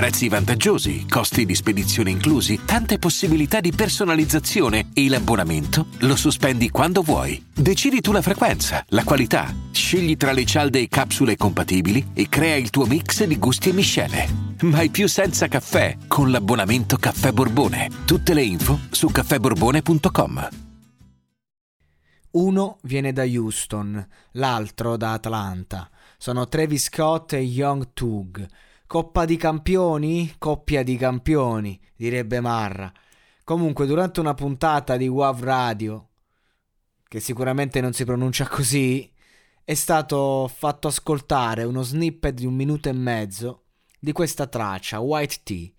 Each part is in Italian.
Prezzi vantaggiosi, costi di spedizione inclusi, tante possibilità di personalizzazione e l'abbonamento lo sospendi quando vuoi. Decidi tu la frequenza, la qualità, scegli tra le cialde e capsule compatibili e crea il tuo mix di gusti e miscele. Mai più senza caffè con l'abbonamento Caffè Borbone. Tutte le info su caffèborbone.com. Uno viene da Houston, l'altro da Atlanta. Sono Travis Scott e Young Tug. Coppa di campioni? Coppia di campioni, direbbe Marra. Comunque, durante una puntata di WAV Radio, che sicuramente non si pronuncia così, è stato fatto ascoltare uno snippet di un minuto e mezzo di questa traccia, White Tea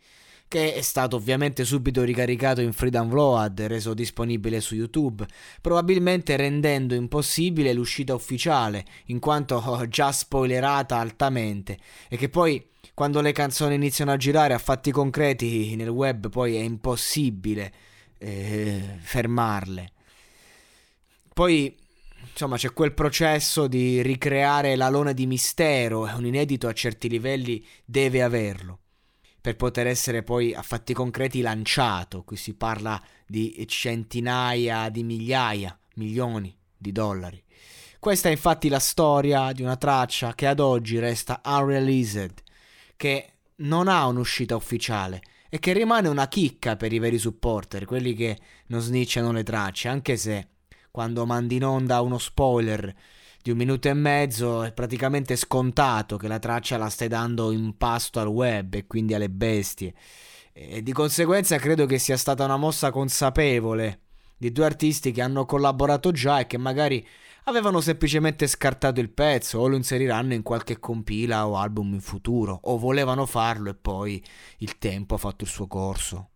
che è stato ovviamente subito ricaricato in free download e reso disponibile su YouTube, probabilmente rendendo impossibile l'uscita ufficiale, in quanto già spoilerata altamente, e che poi quando le canzoni iniziano a girare a fatti concreti nel web poi è impossibile eh, fermarle. Poi insomma c'è quel processo di ricreare l'alone di mistero un inedito a certi livelli deve averlo per poter essere poi a fatti concreti lanciato. Qui si parla di centinaia di migliaia, milioni di dollari. Questa è infatti la storia di una traccia che ad oggi resta unreleased, che non ha un'uscita ufficiale e che rimane una chicca per i veri supporter, quelli che non snitchano le tracce, anche se quando mandi in onda uno spoiler di un minuto e mezzo è praticamente scontato che la traccia la stai dando in pasto al web e quindi alle bestie. E di conseguenza credo che sia stata una mossa consapevole di due artisti che hanno collaborato già e che magari avevano semplicemente scartato il pezzo o lo inseriranno in qualche compila o album in futuro o volevano farlo e poi il tempo ha fatto il suo corso.